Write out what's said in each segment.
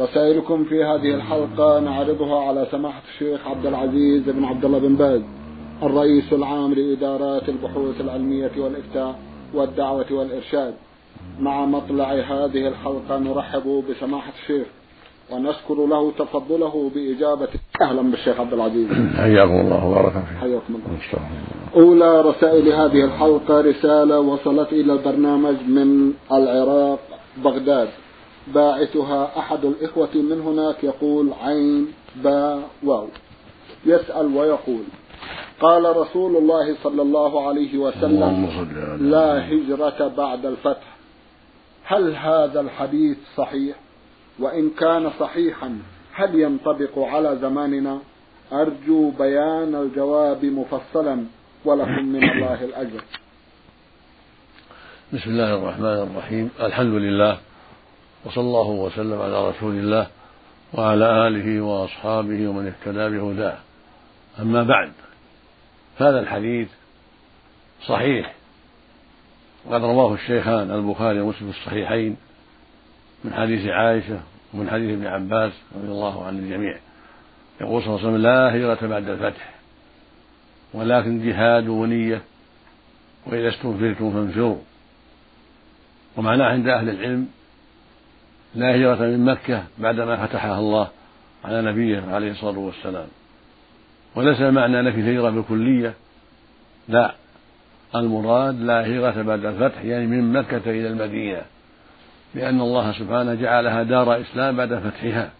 رسائلكم في هذه الحلقة نعرضها على سماحة الشيخ عبد العزيز بن عبد الله بن باز الرئيس العام لإدارات البحوث العلمية والإفتاء والدعوة والإرشاد. مع مطلع هذه الحلقة نرحب بسماحة الشيخ ونشكر له تفضله بإجابة. أهلا بالشيخ عبد العزيز. حياكم الله وبارك فيك. حياكم الله. أولى رسائل هذه الحلقة رسالة وصلت إلى البرنامج من العراق بغداد. باعثها أحد الإخوة من هناك يقول عين با واو. يسأل ويقول. قال رسول الله صلى الله عليه وسلم لا هجرة بعد الفتح. هل هذا الحديث صحيح؟ وإن كان صحيحا هل ينطبق على زماننا؟ أرجو بيان الجواب مفصلا ولكم من الله الأجر. بسم الله الرحمن الرحيم. الحمد لله. وصلى الله وسلم على رسول الله وعلى آله وأصحابه ومن اهتدى بهداه. أما بعد هذا الحديث صحيح. وقد رواه الشيخان البخاري ومسلم في الصحيحين من حديث عائشة ومن حديث ابن عباس رضي الله عن الجميع. يقول صلى الله عليه وسلم لا هجرة بعد الفتح ولكن جهاد ونية وإذا استنفرتم فانفروا. ومعناه عند أهل العلم لا هجرة من مكة بعدما فتحها الله على نبيه عليه الصلاة والسلام. وليس المعنى نفي الهجرة بالكلية لا. المراد لا هجرة بعد الفتح يعني من مكة إلى المدينة. لأن الله سبحانه جعلها دار إسلام بعد فتحها.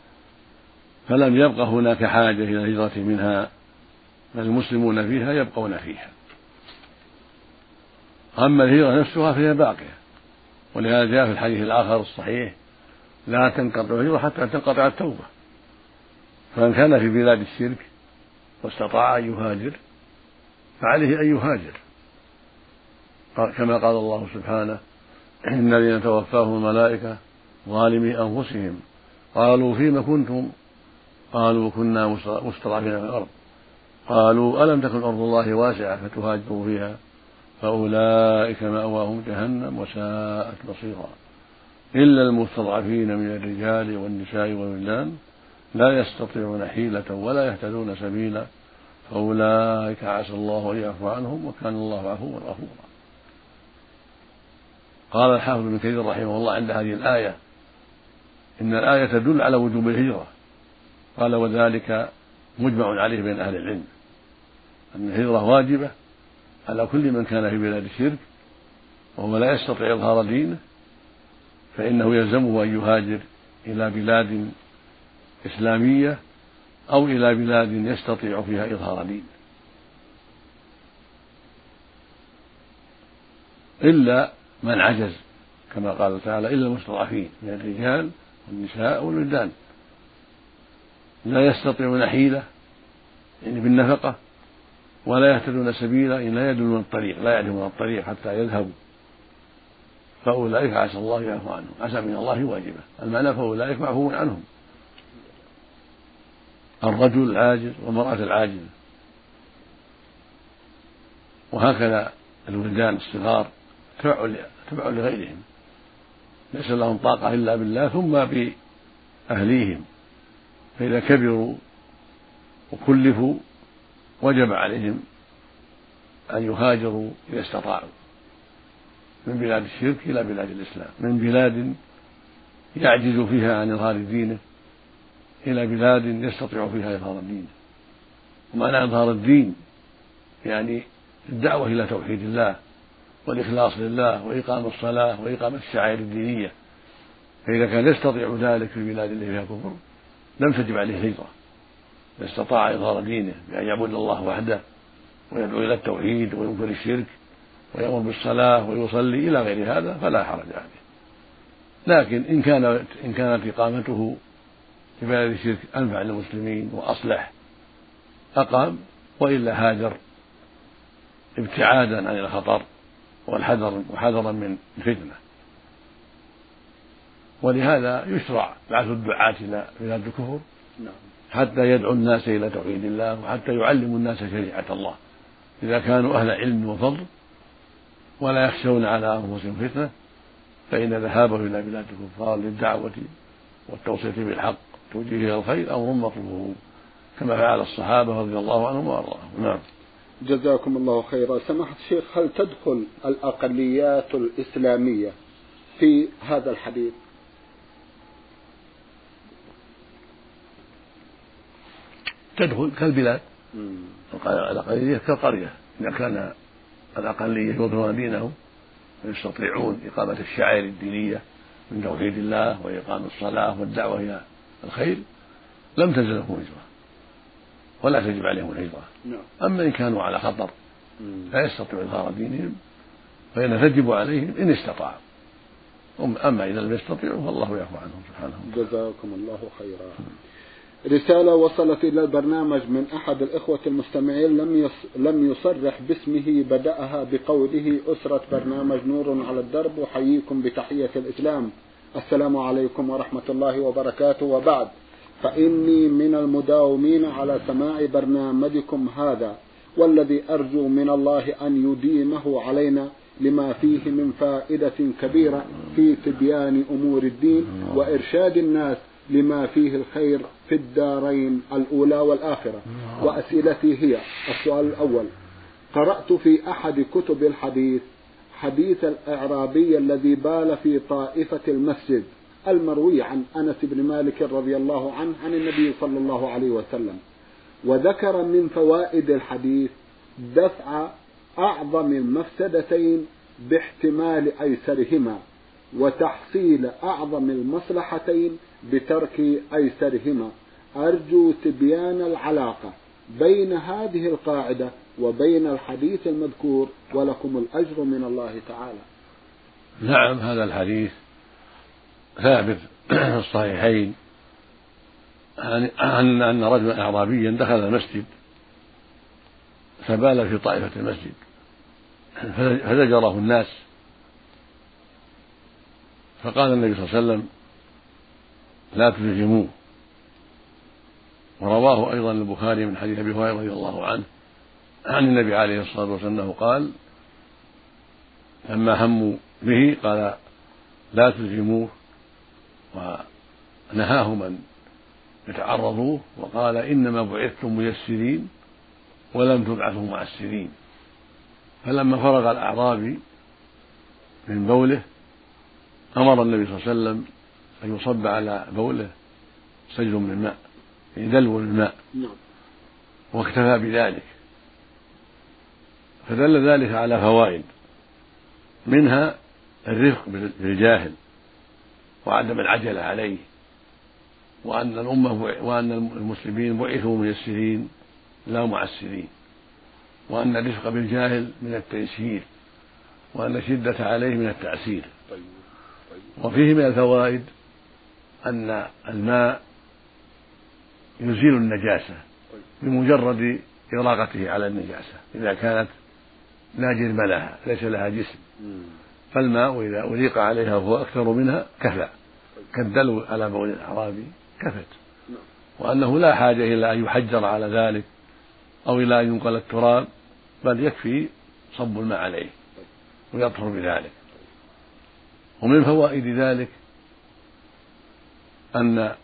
فلم يبق هناك حاجة إلى الهجرة منها. بل المسلمون فيها يبقون فيها. أما الهجرة نفسها فهي باقية. ولهذا جاء في الحديث الآخر الصحيح لا تنقطع الهجرة حتى تنقطع التوبة. فمن كان في بلاد الشرك واستطاع أن يهاجر فعليه أن يهاجر. كما قال الله سبحانه إن الذين توفاهم الملائكة ظالمي أنفسهم. قالوا فيم كنتم؟ قالوا كنا مستضعفين في الأرض. قالوا ألم تكن أرض الله واسعة فتهاجروا فيها؟ فأولئك مأواهم جهنم وساءت مصيرا إلا المستضعفين من الرجال والنساء والولدان لا يستطيعون حيلة ولا يهتدون سبيلا فأولئك عسى الله أن يعفو عنهم وكان الله عفوا غفورا. قال الحافظ ابن كثير رحمه الله عند هذه الآية إن الآية تدل على وجوب الهجرة. قال وذلك مجمع عليه بين أهل العلم. أن الهجرة واجبة على كل من كان في بلاد الشرك وهو لا يستطيع إظهار دينه فإنه يلزمه أن يهاجر إلى بلاد إسلامية أو إلى بلاد يستطيع فيها إظهار دين. إلا من عجز كما قال تعالى إلا المستضعفين من الرجال والنساء والولدان. لا يستطيعون حيلة يعني بالنفقة ولا يهتدون سبيلا يعني لا يدلون الطريق لا يعرفون الطريق حتى يذهبوا. فأولئك عسى الله يعفو عنهم عسى من الله واجبة. المعنى فأولئك معفو عنهم. الرجل العاجز والمرأة العاجزة. وهكذا الولدان الصغار تبع لغيرهم. ليس لهم طاقة إلا بالله ثم بأهليهم. فإذا كبروا وكلفوا وجب عليهم أن يهاجروا إذا استطاعوا. من بلاد الشرك إلى بلاد الإسلام من بلاد يعجز فيها عن إظهار دينه إلى بلاد يستطيع فيها إظهار دينه. ومعنى إظهار الدين يعني الدعوة إلى توحيد الله والإخلاص لله وإقام الصلاة وإقامة الشعائر الدينية. فإذا كان يستطيع ذلك في البلاد التي فيها كفر لم تجب عليه الهجرة استطاع إظهار دينه بأن يعبد الله وحده ويدعو إلى التوحيد وينكر الشرك ويأمر بالصلاة ويصلي إلى غير هذا فلا حرج عليه. لكن إن كانت إن كانت إقامته في بلد الشرك أنفع للمسلمين وأصلح أقام وإلا هاجر ابتعادا عن الخطر والحذر وحذرا من الفتنة. ولهذا يشرع بعث الدعاة إلى بلاد الكفر نعم. حتى يدعو الناس إلى توحيد الله وحتى يعلموا الناس شريعة الله. إذا كانوا أهل علم وفضل ولا يخشون على أنفسهم فتنة فإن ذهابه إلى بلاد الكفار للدعوة والتوصية بالحق توجيه إلى الخير أمر مطلوب كما فعل الصحابة رضي الله عنهم وأرضاهم. نعم. جزاكم الله خيرا. سماحة الشيخ هل تدخل الأقليات الإسلامية في هذا الحديث؟ تدخل كالبلاد. الأقلية كالقرية إذا كان الأقلية يظهرون دينهم ويستطيعون إقامة الشعائر الدينية من توحيد الله وإقام الصلاة والدعوة إلى الخير لم تنزل لهم هجرة ولا تجب عليهم الهجرة. نعم. أما إن كانوا على خطر لا يستطيعوا إظهار دينهم فإن تجب عليهم إن استطاعوا. أما إذا لم يستطيعوا فالله يعفو عنهم سبحانه جزاكم الله خيرا. رسالة وصلت إلى البرنامج من أحد الإخوة المستمعين لم لم يصرح باسمه بدأها بقوله أسرة برنامج نور على الدرب أحييكم بتحية الإسلام. السلام عليكم ورحمة الله وبركاته. وبعد فإني من المداومين على سماع برنامجكم هذا والذي أرجو من الله أن يديمه علينا لما فيه من فائدة كبيرة في تبيان أمور الدين وإرشاد الناس لما فيه الخير في الدارين الأولى والآخرة. وأسئلتي هي السؤال الأول قرأت في أحد كتب الحديث حديث الأعرابي الذي بال في طائفة المسجد المروي عن أنس بن مالك رضي الله عنه عن النبي صلى الله عليه وسلم. وذكر من فوائد الحديث دفع أعظم المفسدتين باحتمال أيسرهما. وتحصيل أعظم المصلحتين بترك أيسرهما. أرجو تبيان العلاقة بين هذه القاعدة وبين الحديث المذكور ولكم الأجر من الله تعالى. نعم هذا الحديث ثابت في الصحيحين عن أن رجلا أعرابيا دخل المسجد فبال في طائفة المسجد فزجره الناس فقال النبي صلى الله عليه وسلم لا تلزموه ورواه أيضا البخاري من حديث أبي هريرة رضي الله عنه عن النبي عليه الصلاة والسلام أنه قال لما هموا به قال لا تلزموه ونهاهم أن يتعرضوه وقال إنما بعثتم ميسرين ولم تبعثوا معسرين. فلما فرغ الأعرابي من بوله أمر النبي صلى الله عليه وسلم أن يصب على بوله سجل من الماء يعني دلو من الماء. نعم. واكتفى بذلك. فدل ذلك على فوائد. منها الرفق بالجاهل وعدم العجلة عليه وأن الأمة وأن المسلمين بعثوا ميسرين لا معسرين. وأن الرفق بالجاهل من التيسير وأن الشدة عليه من التعسير. طيب. وفيه من الفوائد أن الماء يزيل النجاسة بمجرد إراقته على النجاسة إذا كانت لا جرم لها ليس لها جسم. فالماء إذا أريق عليها وهو أكثر منها كفى. كالدلو على بول الأعرابي كفت. وأنه لا حاجة إلى أن يحجر على ذلك أو إلى أن ينقل التراب بل يكفي صب الماء عليه ويطهر بذلك. ومن فوائد ذلك أن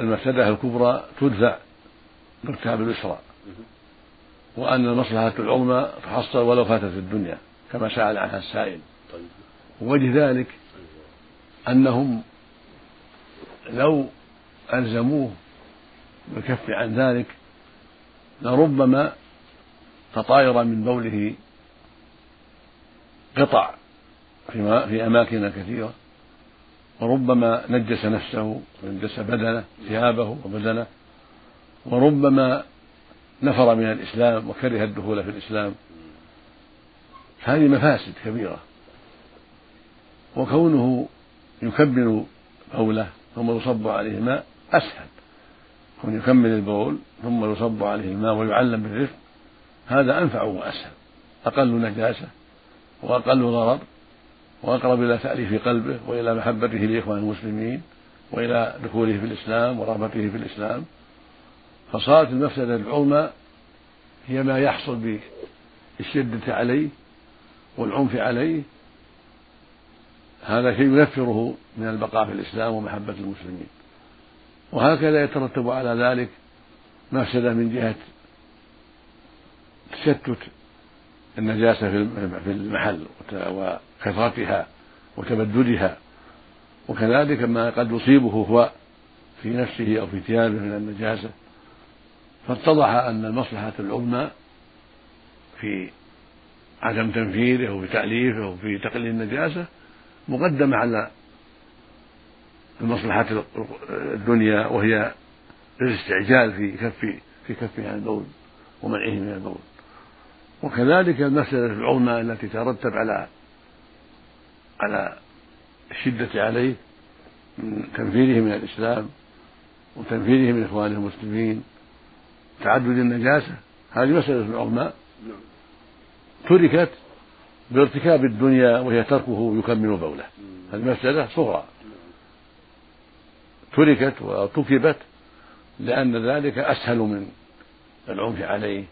المفسدة الكبرى تدفع بارتكاب اليسرى. وأن المصلحة العظمى تحصل ولو فاتت الدنيا كما سأل عنها السائل. ووجه ذلك أنهم لو ألزموه بالكف عن ذلك لربما تطاير من بوله قطع في أماكن كثيرة وربما نجس نفسه ونجس بدنه ثيابه وبدنه وربما نفر من الإسلام وكره الدخول في الإسلام. هذه مفاسد كبيرة. وكونه يكبر بوله ثم يصب عليه ماء أسهل. كون يكمل البول ثم يصب عليه الماء ويعلم بالرفق هذا أنفع وأسهل. أقل نجاسة وأقل ضرر وأقرب إلى تأليف قلبه وإلى محبته لإخوان المسلمين وإلى دخوله في الإسلام ورغبته في الإسلام. فصارت المفسدة العظمى هي ما يحصل بالشدة عليه والعنف عليه. هذا شيء ينفره من البقاء في الإسلام ومحبة المسلمين. وهكذا يترتب على ذلك مفسدة من جهة تشتت النجاسة في المحل وكثرتها وتبددها وكذلك ما قد يصيبه هو في نفسه أو في ثيابه من النجاسة. فاتضح أن المصلحة العظمى في عدم تنفيره وفي تأليفه وفي تقليل النجاسة مقدمة على المصلحة الدنيا وهي الاستعجال في كف في كفه عن البول ومنعه من البول. وكذلك المسألة العظمى التي ترتب على على الشدة عليه من تنفيره من الإسلام وتنفيره من إخوانه المسلمين تعدد النجاسة. هذه مسألة عظمى تركت بارتكاب الدنيا وهي تركه يكمل بوله. هذه مسألة صغرى. تركت وارتكبت لأن ذلك أسهل من العنف عليه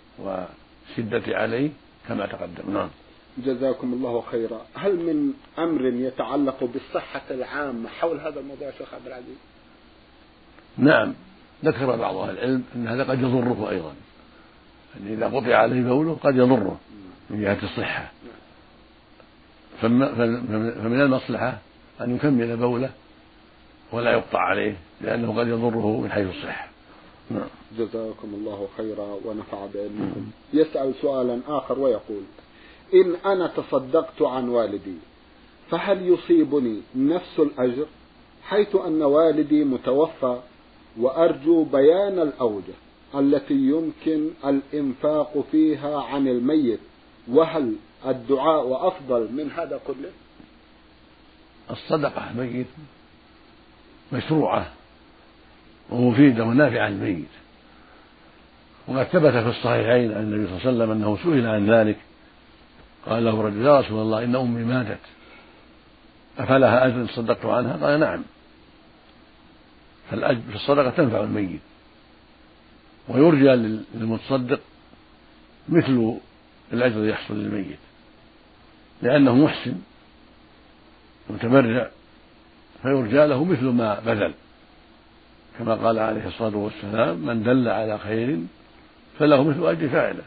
والشدة عليه كما تقدم. نعم. جزاكم الله خيرا. هل من أمر يتعلق بالصحة العامة حول هذا الموضوع شيخ عبد العزيز؟ نعم. ذكر بعض أهل العلم أن هذا قد يضره أيضا. يعني إذا قطع عليه بوله قد يضره من جهة الصحة. فمن المصلحة أن يكمل بوله ولا يقطع عليه لأنه قد يضره من حيث الصحة. نعم. جزاكم الله خيرا ونفع بعلمكم يسأل سؤالا آخر ويقول إن أنا تصدقت عن والدي فهل يصيبني نفس الأجر؟ حيث أن والدي متوفى وأرجو بيان الأوجه التي يمكن الإنفاق فيها عن الميت وهل الدعاء أفضل من هذا كله؟ الصدقة الميت مشروعة. ومفيدة ونافعة للميت. وقد ثبت في الصحيحين عن النبي صلى الله عليه وسلم أنه سئل عن ذلك. قال له رجل يا رسول الله إن أمي ماتت أفلها أجر صدقت عنها؟ قال نعم. فالأجر في الصدقة تنفع الميت. ويرجى للمتصدق مثل الذي يحصل للميت. لأنه محسن متبرع فيرجى له مثل ما بذل. كما قال عليه الصلاة والسلام من دل على خير فله مثل أجر فاعله.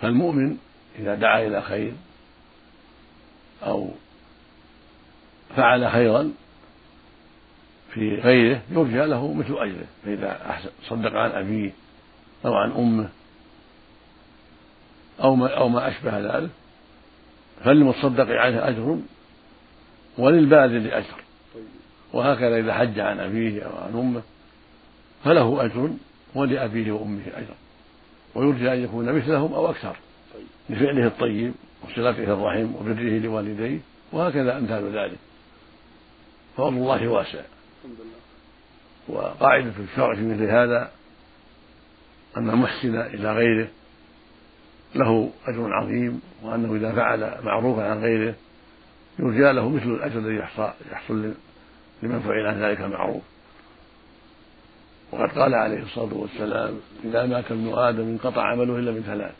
فالمؤمن إذا دعا إلى خير أو فعل خيرا في غيره يرجى له مثل أجره. فإذا صدق عن أبيه أو عن أمه أو ما, أو ما أشبه ذلك فللمتصدق عليه أجر وللباذل أجر وهكذا إذا حج عن أبيه أو عن أمه فله أجر ولأبيه وأمه أجر. ويرجى أن يكون مثلهم أو أكثر. لفعله الطيب وصلته الرحم وبره لوالديه وهكذا أمثال ذلك. فضل الله واسع. وقاعدة الشرع في مثل هذا أن المحسن إلى غيره له أجر عظيم وأنه إذا فعل معروفا عن غيره يرجى له مثل الأجر الذي يحصل لمن فعل عن ذلك المعروف وقد قال عليه الصلاة والسلام إذا مات ابن آدم انقطع عمله إلا من ثلاث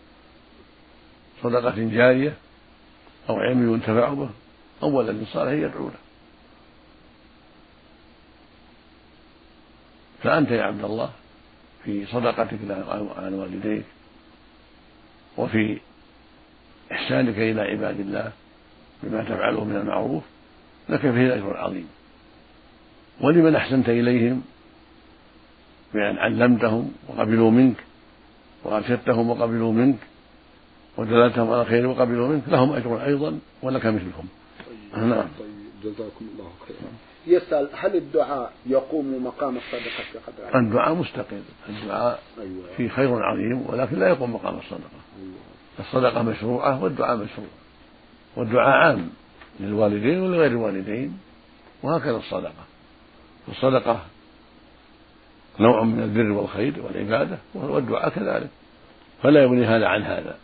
صدقة جارية أو علم ينتفع به أو ولد صالح يدعو له. فأنت يا عبد الله في صدقتك عن والديك وفي إحسانك إلى عباد الله بما تفعله من المعروف لك فيه الأجر العظيم. ولمن أحسنت إليهم؟ بأن علمتهم وقبلوا منك وأرشدتهم وقبلوا منك ودللتهم على خير وقبلوا منك لهم أجر أيضا ولك مثلهم. طيب. نعم. طيب جزاكم الله خيرا. يسأل هل الدعاء يقوم مقام الصدقة في قدر الدعاء مستقل الدعاء أيوة. فيه خير عظيم ولكن لا يقوم مقام الصدقة. أيوة. الصدقة مشروعة والدعاء مشروع. والدعاء عام للوالدين ولغير الوالدين وهكذا الصدقة. والصدقة نوع من البر والخير والعبادة والدعاء كذلك. فلا يغني هذا عن هذا.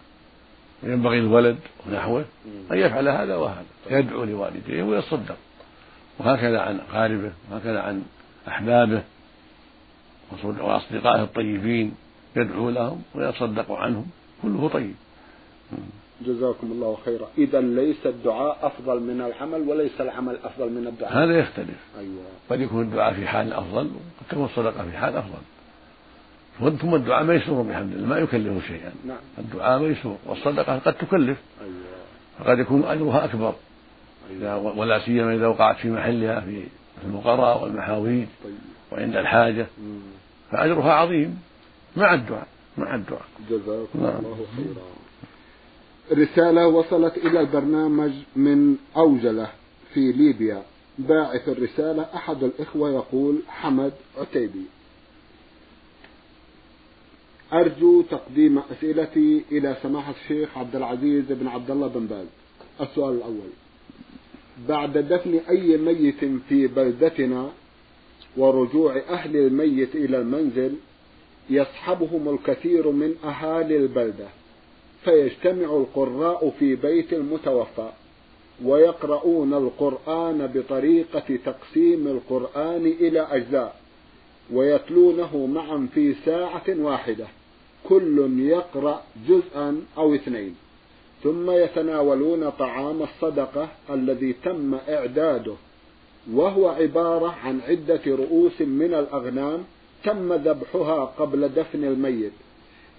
ينبغي الولد ونحوه أن يفعل هذا وهذا يدعو لوالديه ويصدق. وهكذا عن أقاربه وهكذا عن أحبابه وأصدقائه الطيبين يدعو لهم ويتصدق عنهم. كله طيب. جزاكم الله خيرا إذا ليس الدعاء أفضل من العمل وليس العمل أفضل من الدعاء هذا يختلف أيوة. قد يكون الدعاء في حال أفضل وقد تكون الصدقة في حال أفضل ثم الدعاء ميسور بحمد الله ما يكلف شيئا نعم. الدعاء ميسور والصدقة قد تكلف أيوة. فقد يكون أجرها أكبر أيوة. ولا سيما إذا وقعت في محلها في الفقراء والمحاويج طيب. وعند الحاجة مم. فأجرها عظيم مع الدعاء مع الدعاء جزاكم نعم. الله خيرا رسالة وصلت إلى البرنامج من أوجلة في ليبيا. باعث الرسالة أحد الإخوة يقول حمد عتيبي. أرجو تقديم أسئلتي إلى سماحة الشيخ عبد العزيز بن عبد الله بن باز. السؤال الأول. بعد دفن أي ميت في بلدتنا ورجوع أهل الميت إلى المنزل يصحبهم الكثير من أهالي البلدة. فيجتمع القراء في بيت المتوفى ويقرؤون القرآن بطريقة تقسيم القرآن إلى أجزاء ويتلونه معا في ساعة واحدة كل يقرأ جزءا أو اثنين. ثم يتناولون طعام الصدقة الذي تم إعداده وهو عبارة عن عدة رؤوس من الأغنام تم ذبحها قبل دفن الميت.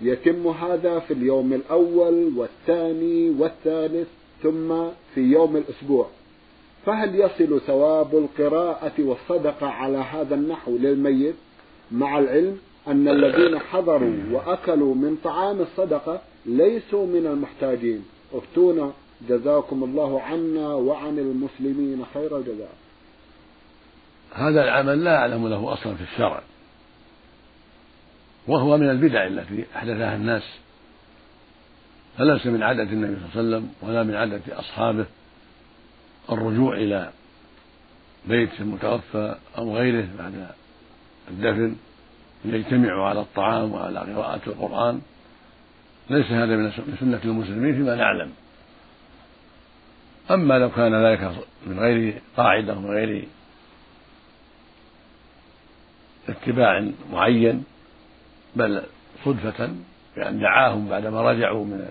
يتم هذا في اليوم الأول والثاني والثالث ثم في يوم الأسبوع. فهل يصل ثواب القراءة والصدقة على هذا النحو للميت؟ مع العلم أن الذين حضروا وأكلوا من طعام الصدقة ليسوا من المحتاجين. افتونا. جزاكم الله عنا وعن المسلمين خير الجزاء. هذا العمل لا أعلم له أصلا في الشرع. وهو من البدع التي أحدثها الناس فليس من عادة النبي صلى الله عليه وسلم ولا من عادة أصحابه الرجوع إلى بيت المتوفى أو غيره بعد الدفن ليجتمعوا على الطعام وعلى قراءة القرآن. ليس هذا من سنة المسلمين فيما نعلم. أما لو كان ذلك من غير قاعدة ومن غير اتباع معين بل صدفة بأن دعاهم بعدما رجعوا من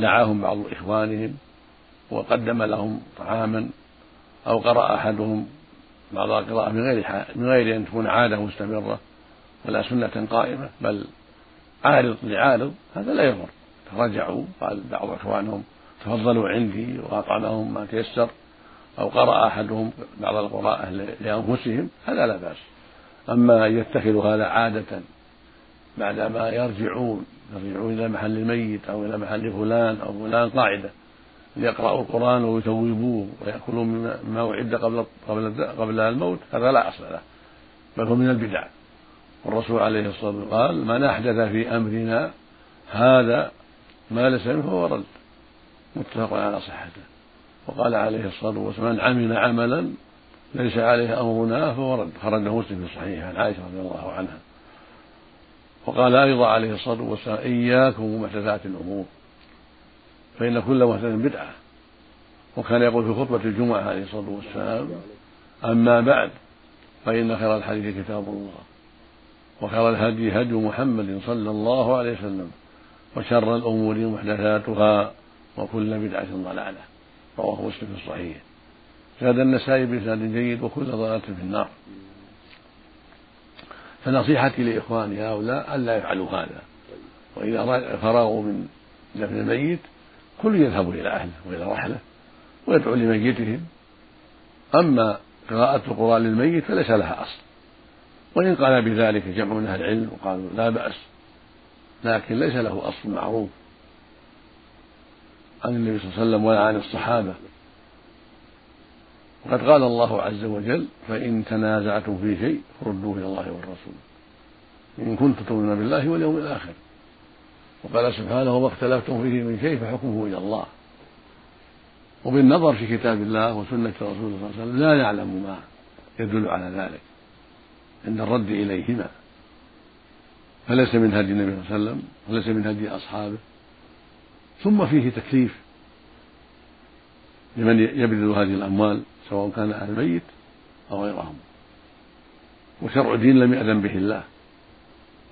دعاهم بعض إخوانهم وقدم لهم طعاما أو قرأ أحدهم بعض القراءة من غير من غير أن تكون عادة مستمرة ولا سنة قائمة بل عارض لعارض هذا لا يضر. رجعوا قال بعض إخوانهم تفضلوا عندي وأطعمهم ما تيسر أو قرأ أحدهم بعض القراءة لأنفسهم هذا لا بأس. أما أن يتخذوا هذا عادة بعدما يرجعون يرجعون إلى محل الميت أو إلى محل فلان أو فلان قاعدة ليقرأوا القرآن ويثوبوه ويأكلوا مما أعد قبل قبل قبل الموت هذا لا أصل له بل هو من البدع. والرسول عليه الصلاة والسلام قال من أحدث في أمرنا هذا ما ليس منه فهو رد. متفق على صحته. وقال عليه الصلاة والسلام من عمل عملا ليس عليه أمرنا فهو رد. خرجه مسلم في صحيح عن عائشة رضي الله عنها. وقال أيضا عليه الصلاة والسلام إياكم ومحدثات الأمور. فإن كل محدث بدعة. وكان يقول في خطبة الجمعة عليه الصلاة والسلام أما بعد فإن خير الحديث كتاب الله. وخير الهدي هدي محمد صلى الله عليه وسلم. وشر الأمور محدثاتها وكل بدعة ضلالة. رواه مسلم في الصحيح. زاد النسائي بإسناد جيد وكل ضلالة في النار. فنصيحتي لإخواني هؤلاء ألا يفعلوا هذا. وإذا فرغوا من دفن الميت كل يذهب إلى أهله وإلى رحله ويدعو لميتهم. أما قراءة القرآن للميت فليس لها أصل. وإن قال بذلك جمع من أهل العلم وقالوا لا بأس لكن ليس له أصل معروف. عن النبي صلى الله عليه وسلم ولا عن الصحابة. وقد قال الله عز وجل فإن تنازعتم في شيء فردوه إلى الله والرسول. إن كنتم تؤمنون بالله واليوم الآخر. وقال سبحانه وما اختلفتم فيه من شيء فحكمه إلى الله. وبالنظر في كتاب الله وسنة رسول الله صلى الله عليه وسلم لا نعلم ما يدل على ذلك. عند الرد إليهما. فليس من هدي النبي صلى الله عليه وسلم وليس من هدي أصحابه. ثم فيه تكليف لمن يبذل هذه الأموال. سواء كان أهل الميت أو غيرهم. وشرع دين لم يأذن به الله.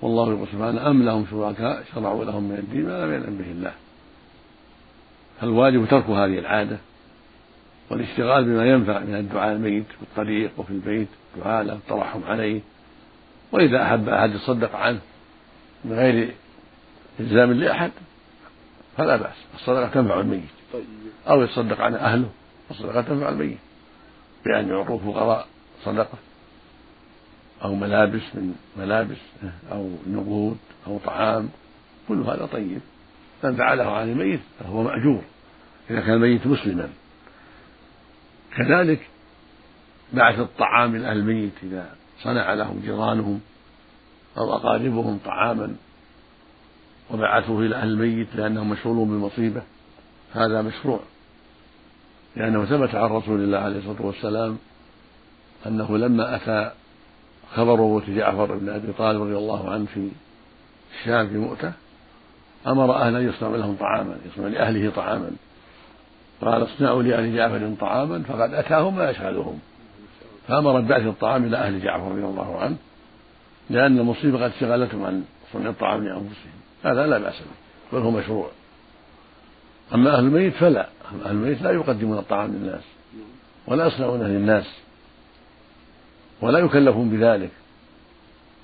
والله يقول سبحانه أم لهم شركاء شرعوا لهم من الدين ما لم يأذن به الله. فالواجب ترك هذه العادة والاشتغال بما ينفع من الدعاء الميت في الطريق وفي البيت دعاء له الترحم عليه. وإذا أحب أحد يصدق عنه من غير إلزام لأحد فلا بأس. الصدقة تنفع الميت. طيب. أو يتصدق عن أهله الصدقة تنفع الميت. بأن يعطوا فقراء صدقة أو ملابس من ملابس أو نقود أو طعام كل هذا طيب. من فعله عن الميت فهو مأجور. إذا كان الميت مسلما. كذلك بعث الطعام إلى أهل الميت إذا صنع لهم جيرانهم أو أقاربهم طعاما وبعثوه إلى أهل الميت لأنهم مشغولون بالمصيبة. هذا مشروع. لأنه ثبت عن رسول الله عليه الصلاة والسلام أنه لما أتى خبر موت جعفر بن أبي طالب رضي الله عنه في الشام في مؤتة أمر أهلا يصنع لهم طعاما يصنع لأهله طعاما. قال اصنعوا لأهل جعفر طعاما فقد أتاهم ما يشغلهم. فأمر ببعث الطعام إلى أهل جعفر رضي الله عنه لأن المصيبة قد شغلتهم عن صنع الطعام لأنفسهم. هذا لا بأس به بل هو مشروع. أما أهل الميت فلا. أهل الميت لا يقدمون الطعام للناس ولا يصنعونه للناس ولا يكلفون بذلك.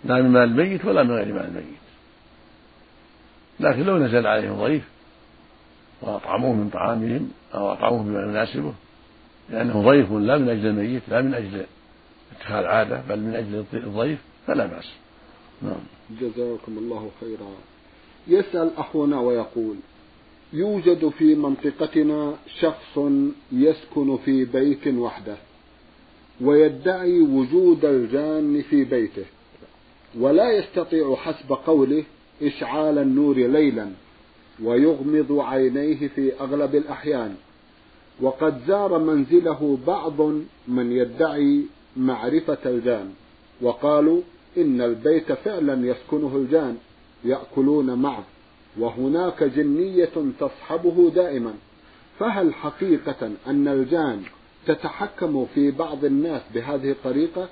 لا من مال الميت ولا من غير مال الميت. لكن لو نزل عليهم ضيف وأطعموه من طعامهم أو أطعموه بما يناسبه لأنه ضيف لا من أجل الميت لا من أجل اتخاذ عادة بل من أجل الضيف فلا بأس. نعم. جزاكم الله خيرا. يسأل أخونا ويقول يوجد في منطقتنا شخص يسكن في بيت وحده ويدعي وجود الجان في بيته ولا يستطيع حسب قوله إشعال النور ليلا ويغمض عينيه في أغلب الأحيان. وقد زار منزله بعض من يدعي معرفة الجان وقالوا إن البيت فعلا يسكنه الجان يأكلون معه. وهناك جنية تصحبه دائما فهل حقيقة أن الجان تتحكم في بعض الناس بهذه الطريقة؟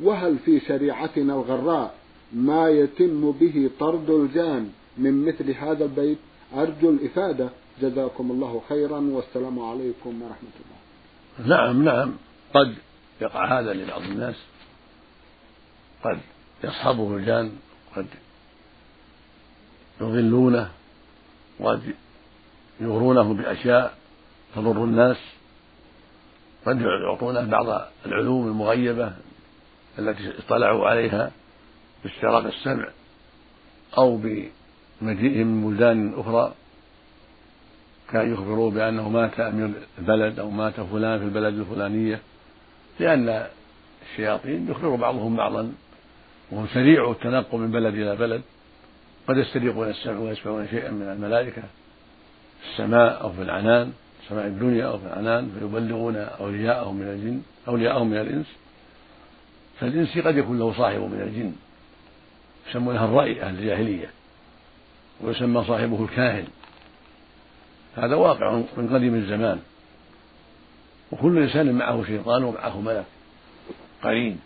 وهل في شريعتنا الغراء ما يتم به طرد الجان من مثل هذا البيت؟ أرجو الإفادة. جزاكم الله خيرا والسلام عليكم ورحمة الله. نعم نعم. قد يقع هذا لبعض الناس. قد يصحبه الجان قد يضلونه وقد يغرونه بأشياء تضر الناس قد يعطونه بعض العلوم المغيبة التي اطلعوا عليها باستراق السمع أو بمجيئهم من بلدان أخرى. كان يخبروا بأنه مات أمير البلد أو مات فلان في البلد الفلانية لأن الشياطين يخبر بعضهم بعضا وهم سريع التنقل من بلد إلى بلد. قد يستريقون السمع ويسمعون شيئا من الملائكة في السماء أو في العنان سماء الدنيا أو في العنان فيبلغون أولياءهم من الجن أولياءهم من الإنس. فالإنس قد يكون له صاحب من الجن يسمونها الرأي أهل الجاهلية ويسمى صاحبه الكاهن. هذا واقع من قديم الزمان. وكل إنسان معه شيطان ومعه ملك قرين.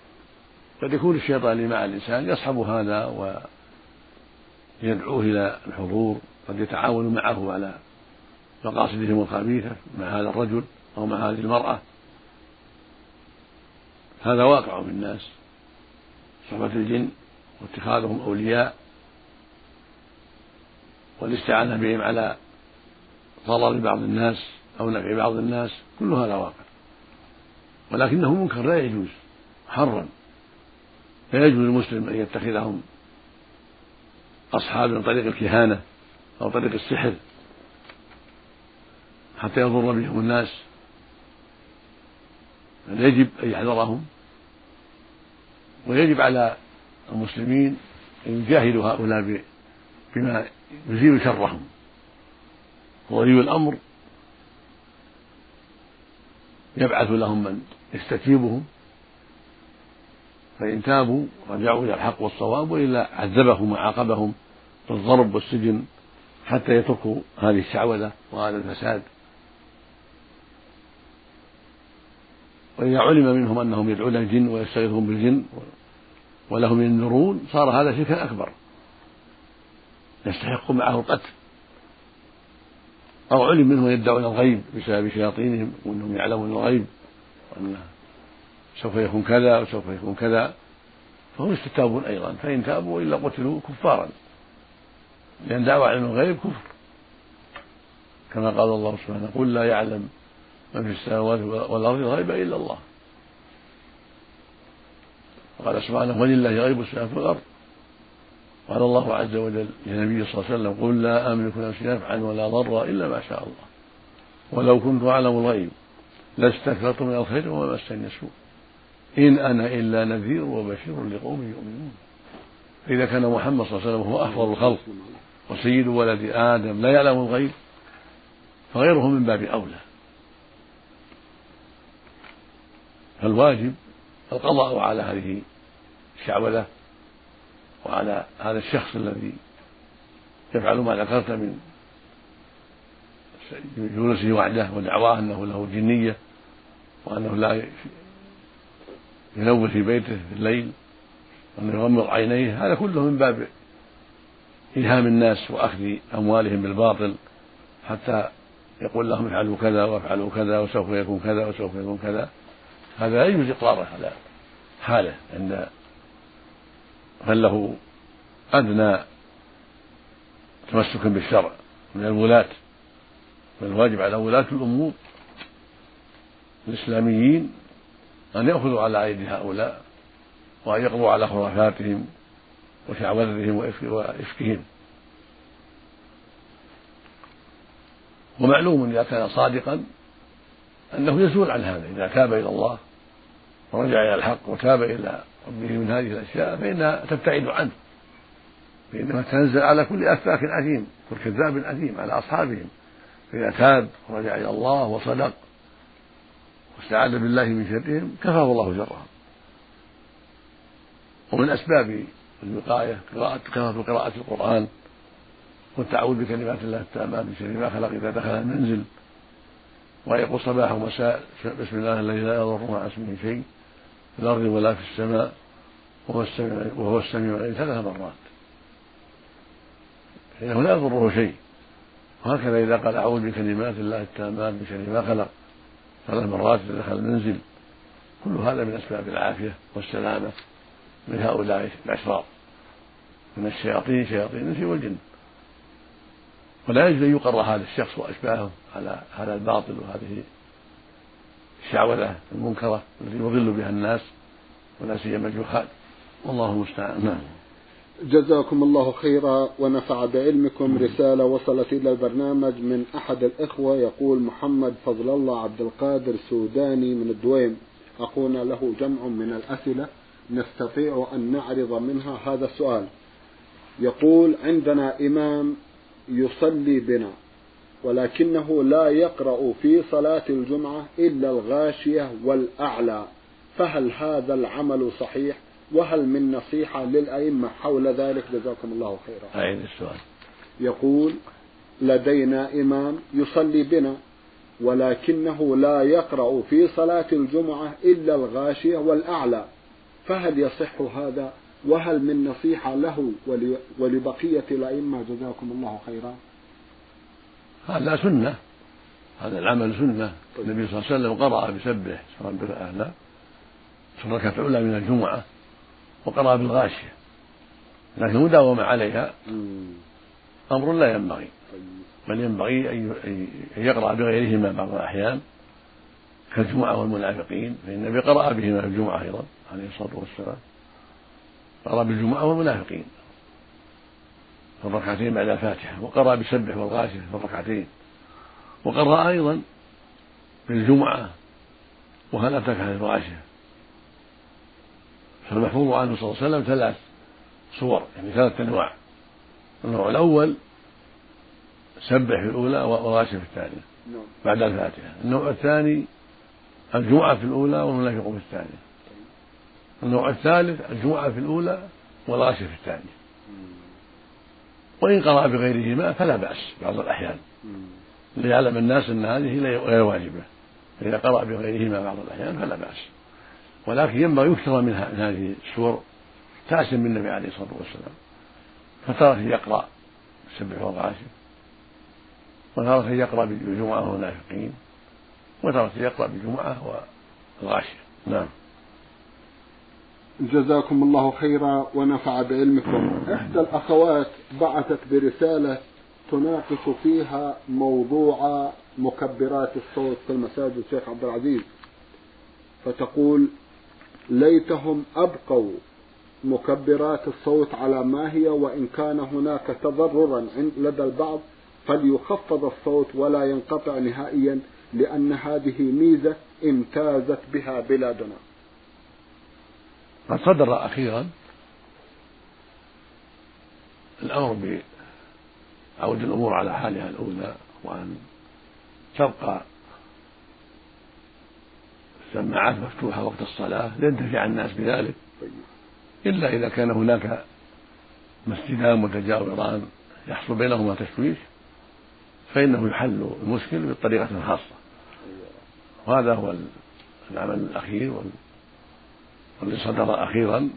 قد يكون الشيطان اللي مع الإنسان يصحب هذا ويدعوه إلى الحضور قد يتعاون معه على مقاصدهم الخبيثة مع هذا الرجل أو مع هذه المرأة. هذا واقع في الناس صحبة الجن واتخاذهم أولياء والاستعانة بهم على ضرر بعض الناس أو نفع بعض الناس كل هذا واقع. ولكنه منكر لا يجوز حرا. لا يجوز للمسلم أن يتخذهم أصحاب من طريق الكهانة أو طريق السحر حتى يضر بهم الناس يجب أن يحذرهم؟ ويجب على المسلمين أن يجاهدوا هؤلاء بما يزيل شرهم. وولي الأمر يبعث لهم من يستتيبهم فإن تابوا رجعوا إلى الحق والصواب وإلا عذبهم وعاقبهم بالضرب والسجن حتى يتركوا هذه الشعوذة وهذا الفساد. وإذا علم منهم أنهم يدعون الجن ويستغيثون بالجن ولهم ينذرون صار هذا شركا أكبر. يستحق معه القتل. أو علم منهم يدعون الغيب بسبب شياطينهم وأنهم يعلمون الغيب. وأن سوف يكون كذا وسوف يكون كذا فهم يستتابون أيضا فإن تابوا وإلا قتلوا كفارا. لأن دعوى علم الغيب كفر. كما قال الله سبحانه قل لا يعلم من في السماوات والأرض الغيب إلا الله. وقال سبحانه ولله غيب السماوات والأرض. قال الله عز وجل للنبي صلى الله عليه وسلم قل لا أملك نفسي نفعا ولا ضرا إلا ما شاء الله. ولو كنت أعلم الغيب لأستكثرت من الخير وما مسني السوء. إن أنا إلا نذير وبشير لقوم يؤمنون. فإذا كان محمد صلى الله عليه وسلم هو أفضل الخلق وسيد ولد آدم لا يعلم الغيب فغيره من باب أولى. فالواجب القضاء على هذه الشعوذة وعلى هذا الشخص الذي يفعل ما ذكرت من جلوسه وحده ودعواه أنه له جنية وأنه لا ينور في بيته في الليل وانه يغمض عينيه هذا كله من باب ايهام الناس وأخذ أموالهم بالباطل حتى يقول لهم افعلوا كذا وافعلوا كذا وسوف يكون كذا وسوف يكون كذا. هذا لا يجوز اقراره على حاله عند من له أدنى تمسكا بالشرع من الولاة. فالواجب على ولاة الأمور الإسلاميين أن يأخذوا على أيدي هؤلاء وأن يقضوا على خرافاتهم وشعوذتهم وإفكهم. ومعلوم إذا كان صادقا أنه يزول عن هذا. إذا تاب إلى الله ورجع إلى الحق وتاب إلى ربه من هذه الأشياء فإنها تبتعد عنه. فإنما تنزل على كل أفاك أثيم كل كذاب أثيم على أصحابهم. فإذا تاب ورجع إلى الله وصدق واستعاذ بالله من شرهم كفاه الله شرهم. ومن أسباب الوقاية قراءة كثرة قراءة القرآن والتعوذ بكلمات الله التامات من شر ما خلق إذا دخل المنزل ويقول صباح ومساء بسم الله الذي لا يضر مع اسمه شيء في الأرض ولا في السماء وهو السميع وهو السميع ثلاث مرات. فإنه لا يضره شيء. وهكذا إذا قال أعوذ بكلمات الله التامات من شر ما خلق ثلاث مرات إذا دخل المنزل. كل هذا من أسباب العافية والسلامة من هؤلاء الأشرار. من الشياطين شياطين الإنس والجن. ولا يجوز أن يقر هذا الشخص وأشباهه على هذا الباطل وهذه الشعوذة المنكرة التي يضل بها الناس ولا سيما الجهال. والله المستعان. نعم. جزاكم الله خيرا ونفع بعلمكم رسالة وصلت إلى البرنامج من أحد الإخوة يقول محمد فضل الله عبد القادر سوداني من الدويم. أخونا له جمع من الأسئلة. نستطيع أن نعرض منها هذا السؤال. يقول عندنا إمام يصلي بنا ولكنه لا يقرأ في صلاة الجمعة إلا الغاشية والأعلى. فهل هذا العمل صحيح؟ وهل من نصيحة للأئمة حول ذلك؟ جزاكم الله خيرا. أعيد السؤال. يقول لدينا إمام يصلي بنا ولكنه لا يقرأ في صلاة الجمعة إلا الغاشية والأعلى. فهل يصح هذا؟ وهل من نصيحة له ولبقية الأئمة؟ جزاكم الله خيرا. هذا سنة. هذا العمل سنة. النبي صلى الله عليه وسلم قرأ بسبح رب الأعلى في الركعة الأولى من الجمعة. وقرأ بالغاشية. لكن مداومة عليها. أمر لا ينبغي. بل ينبغي أن يقرأ بغيرهما بعض الأحيان. كالجمعة والمنافقين. فإن النبي قرأ بهما في الجمعة أيضا عليه الصلاة والسلام. قرأ بالجمعة والمنافقين. في الركعتين بعد الفاتحة. وقرأ بسبح والغاشية في الركعتين. وقرأ أيضا بالجمعة وهل أتاك عن الغاشية؟ فالمحفوظ عنه صلى الله عليه وسلم ثلاث صور يعني ثلاث أنواع. النوع الأول سبح في الأولى وغاشية في الثانية نعم. بعد الفاتحة. النوع الثاني الجمعة في الأولى والمنافق في الثانية. النوع الثالث الجمعة في الأولى والغاشية في الثانية. وإن قرأ بغيرهما فلا بأس بعض الأحيان. ليعلم الناس أن هذه غير واجبة. فإذا قرأ بغيرهما بعض الأحيان فلا بأس. ولكن ينبغي يكثر من هذه السور تأسم بالنبي عليه الصلاة والسلام. فترة يقرأ سبح والغاشية وتارة يقرأ بالجمعة والمنافقين. وتارة يقرأ بالجمعة والغاشية. نعم. جزاكم الله خيرا ونفع بعلمكم. إحدى الأخوات بعثت برسالة تناقش فيها موضوع مكبرات الصوت في المساجد الشيخ عبد العزيز. فتقول ليتهم أبقوا مكبرات الصوت على ما هي وإن كان هناك تضررا لدى البعض فليخفض الصوت ولا ينقطع نهائيا لأن هذه ميزة امتازت بها بلادنا. قد صدر أخيرا الأمر بعود الأمور على حالها الأولى وأن تبقى السماعات مفتوحة وقت الصلاة لينتفع الناس بذلك. إلا إذا كان هناك مسجدان متجاوران يحصل بينهما تشويش فإنه يحل المشكل بطريقة خاصة. وهذا هو العمل الأخير والذي صدر أخيرا.